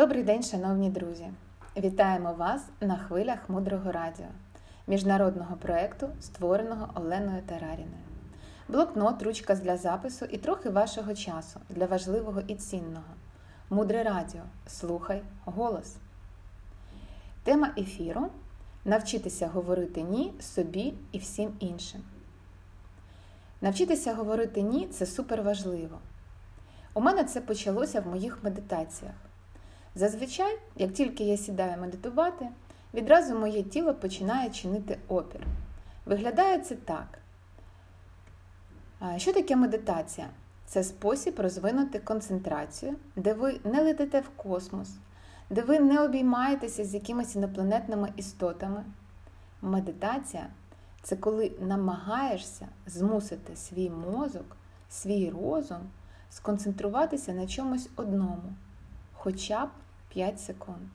Добрий день, шановні друзі! Вітаємо вас на хвилях Мудрого Радіо, міжнародного проєкту, створеного Оленою Тараріною. Блокнот, ручка для запису і трохи вашого часу для важливого і цінного. Мудре Радіо. Слухай голос. Тема ефіру навчитися говорити ні собі і всім іншим. Навчитися говорити ні це супер важливо. У мене це почалося в моїх медитаціях. Зазвичай, як тільки я сідаю медитувати, відразу моє тіло починає чинити опір. Виглядає це так. Що таке медитація? Це спосіб розвинути концентрацію, де ви не летите в космос, де ви не обіймаєтеся з якимись інопланетними істотами. Медитація це коли намагаєшся змусити свій мозок, свій розум сконцентруватися на чомусь одному, хоча б 5 секунд.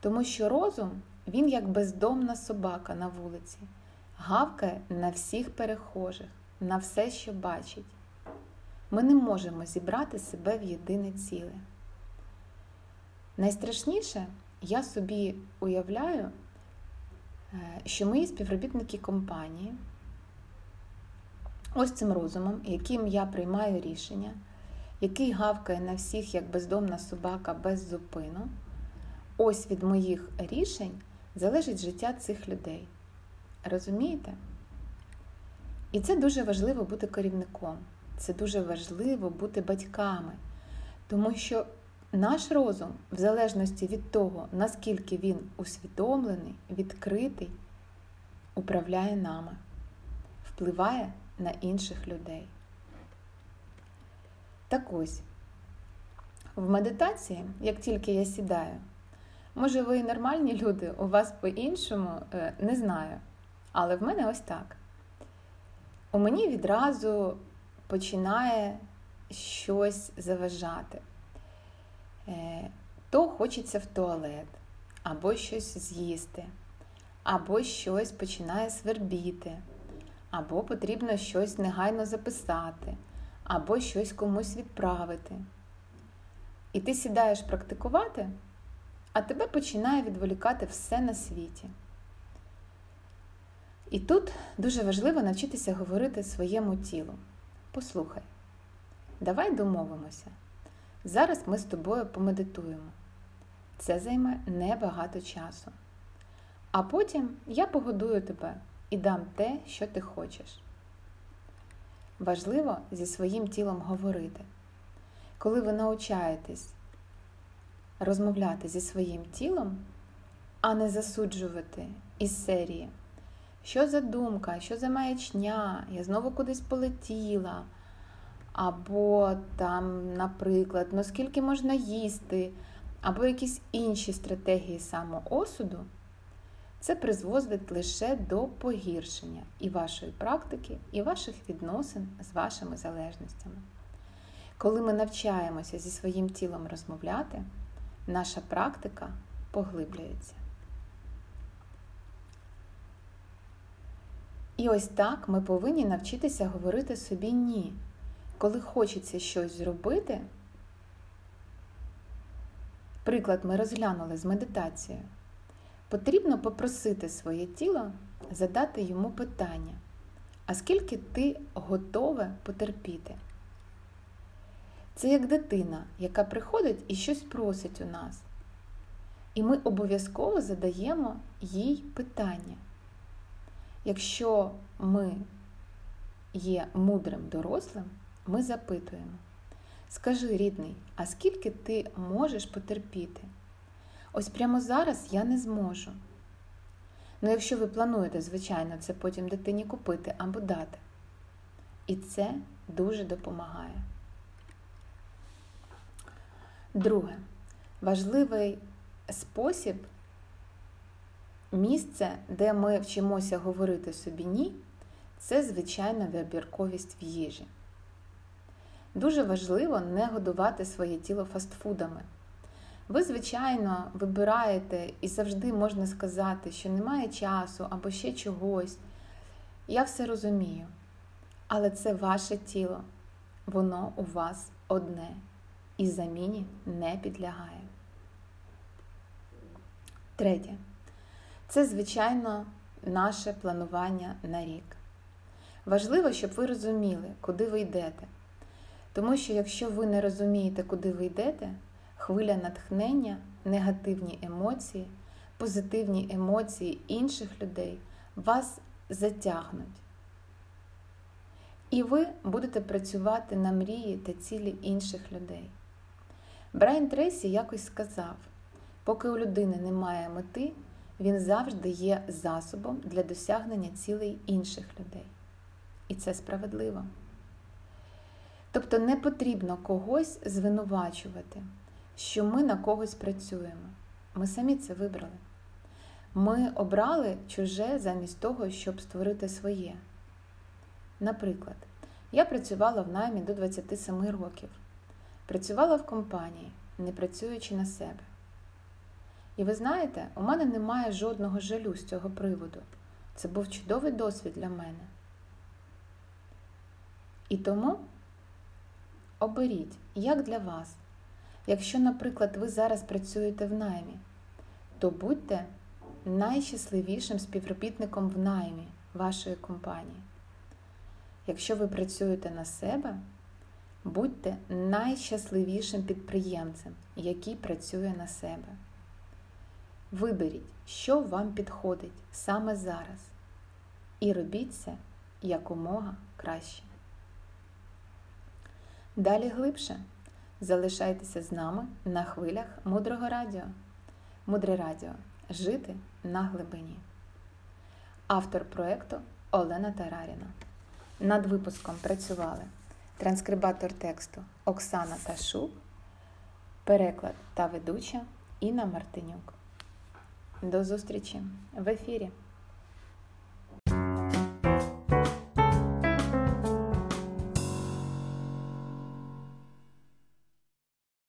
Тому що розум, він як бездомна собака на вулиці, гавкає на всіх перехожих, на все, що бачить. Ми не можемо зібрати себе в єдине ціле. Найстрашніше, я собі уявляю, е, що мої співробітники компанії, ось цим розумом, яким я приймаю рішення, який гавкає на всіх як бездомна собака без зупину, ось від моїх рішень залежить життя цих людей. Розумієте? І це дуже важливо бути керівником, це дуже важливо бути батьками, тому що наш розум, в залежності від того, наскільки він усвідомлений, відкритий, управляє нами, впливає на інших людей. Так ось, в медитації, як тільки я сідаю, може ви нормальні люди, у вас по-іншому е, не знаю. Але в мене ось так. У мені відразу починає щось заважати. Е, то хочеться в туалет, або щось з'їсти, або щось починає свербіти, або потрібно щось негайно записати або щось комусь відправити. І ти сідаєш практикувати, а тебе починає відволікати все на світі. І тут дуже важливо навчитися говорити своєму тілу. Послухай, давай домовимося. Зараз ми з тобою помедитуємо. Це займе небагато часу. А потім я погодую тебе і дам те, що ти хочеш. Важливо зі своїм тілом говорити. Коли ви навчаєтесь розмовляти зі своїм тілом, а не засуджувати із серії, що за думка, що за маячня, я знову кудись полетіла. Або там, наприклад, ну скільки можна їсти, або якісь інші стратегії самоосуду, це призводить лише до погіршення і вашої практики, і ваших відносин з вашими залежностями. Коли ми навчаємося зі своїм тілом розмовляти, наша практика поглиблюється. І ось так ми повинні навчитися говорити собі ні. Коли хочеться щось зробити, приклад ми розглянули з медитацією. Потрібно попросити своє тіло задати йому питання, а скільки ти готове потерпіти? Це як дитина, яка приходить і щось просить у нас. І ми обов'язково задаємо їй питання. Якщо ми є мудрим дорослим, ми запитуємо: Скажи, рідний, а скільки ти можеш потерпіти? Ось прямо зараз я не зможу. Ну, якщо ви плануєте, звичайно, це потім дитині купити або дати. І це дуже допомагає. Друге, важливий спосіб, місце, де ми вчимося говорити собі ні, це звичайна вибірковість в їжі. Дуже важливо не годувати своє тіло фастфудами. Ви, звичайно, вибираєте і завжди можна сказати, що немає часу або ще чогось. Я все розумію. Але це ваше тіло, воно у вас одне і заміні не підлягає. Третє. Це, звичайно, наше планування на рік. Важливо, щоб ви розуміли, куди ви йдете. Тому що якщо ви не розумієте, куди ви йдете, хвиля натхнення, негативні емоції, позитивні емоції інших людей вас затягнуть. І ви будете працювати на мрії та цілі інших людей. Брайан Трейсі якось сказав: поки у людини немає мети, він завжди є засобом для досягнення цілей інших людей. І це справедливо. Тобто не потрібно когось звинувачувати, що ми на когось працюємо. Ми самі це вибрали. Ми обрали чуже замість того, щоб створити своє. Наприклад, я працювала в наймі до 27 років, працювала в компанії, не працюючи на себе. І ви знаєте, у мене немає жодного жалю з цього приводу. Це був чудовий досвід для мене. І тому оберіть, як для вас. Якщо, наприклад, ви зараз працюєте в наймі, то будьте найщасливішим співробітником в наймі вашої компанії. Якщо ви працюєте на себе, будьте найщасливішим підприємцем, який працює на себе. Виберіть, що вам підходить саме зараз, і робіть це якомога краще. Далі глибше залишайтеся з нами на хвилях мудрого радіо. Мудре радіо Жити на глибині. Автор проєкту Олена Тараріна. Над випуском працювали транскрибатор тексту Оксана Ташук, переклад та ведуча Інна Мартинюк. До зустрічі в ефірі!